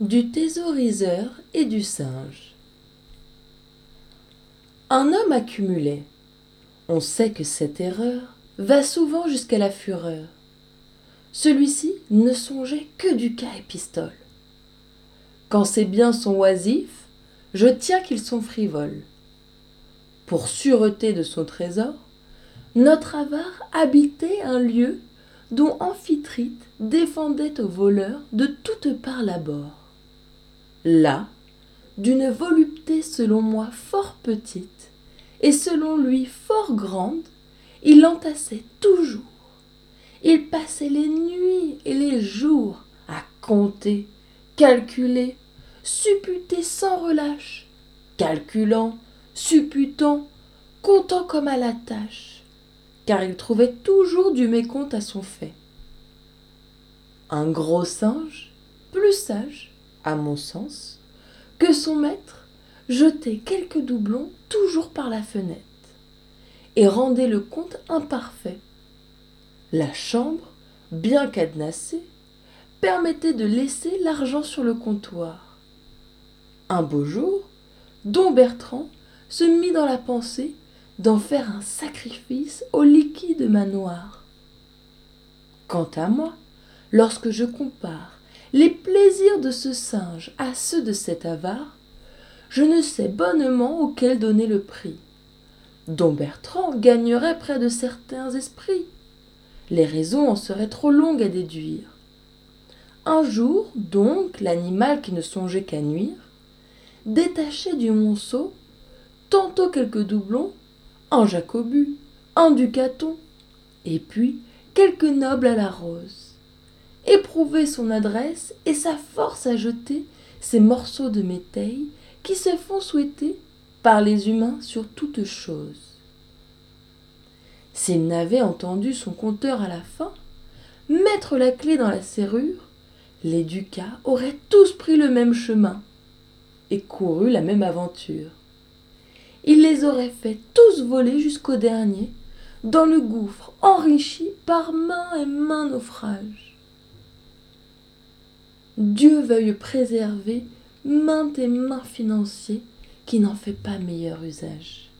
du thésauriseur et du singe. Un homme accumulait. On sait que cette erreur va souvent jusqu'à la fureur. Celui-ci ne songeait que du cas épistole. Quand ses biens sont oisifs, je tiens qu'ils sont frivoles. Pour sûreté de son trésor, notre avare habitait un lieu dont Amphitrite défendait aux voleurs de toutes parts l'abord. Là, d'une volupté selon moi fort petite, et selon lui fort grande, il entassait toujours. Il passait les nuits et les jours à compter, calculer, supputer sans relâche, calculant, supputant, comptant comme à la tâche, car il trouvait toujours du mécompte à son fait. Un gros singe, plus sage, à mon sens, que son maître jetait quelques doublons toujours par la fenêtre et rendait le compte imparfait. La chambre, bien cadenassée, permettait de laisser l'argent sur le comptoir. Un beau jour, Don Bertrand se mit dans la pensée d'en faire un sacrifice au liquide manoir. Quant à moi, lorsque je compare les plaisirs de ce singe à ceux de cet avare, je ne sais bonnement auquel donner le prix. Don Bertrand gagnerait près de certains esprits. Les raisons en seraient trop longues à déduire. Un jour, donc, l'animal qui ne songeait qu'à nuire, détachait du monceau tantôt quelques doublons, un jacobus, un ducaton, et puis quelques nobles à la rose éprouver son adresse et sa force à jeter ces morceaux de métail qui se font souhaiter par les humains sur toute chose. S'il n'avait entendu son compteur à la fin, mettre la clé dans la serrure, les ducats auraient tous pris le même chemin et couru la même aventure. Il les aurait fait tous voler jusqu'au dernier, dans le gouffre enrichi par main et main naufrage. Dieu veuille préserver maint et maint financier qui n'en fait pas meilleur usage.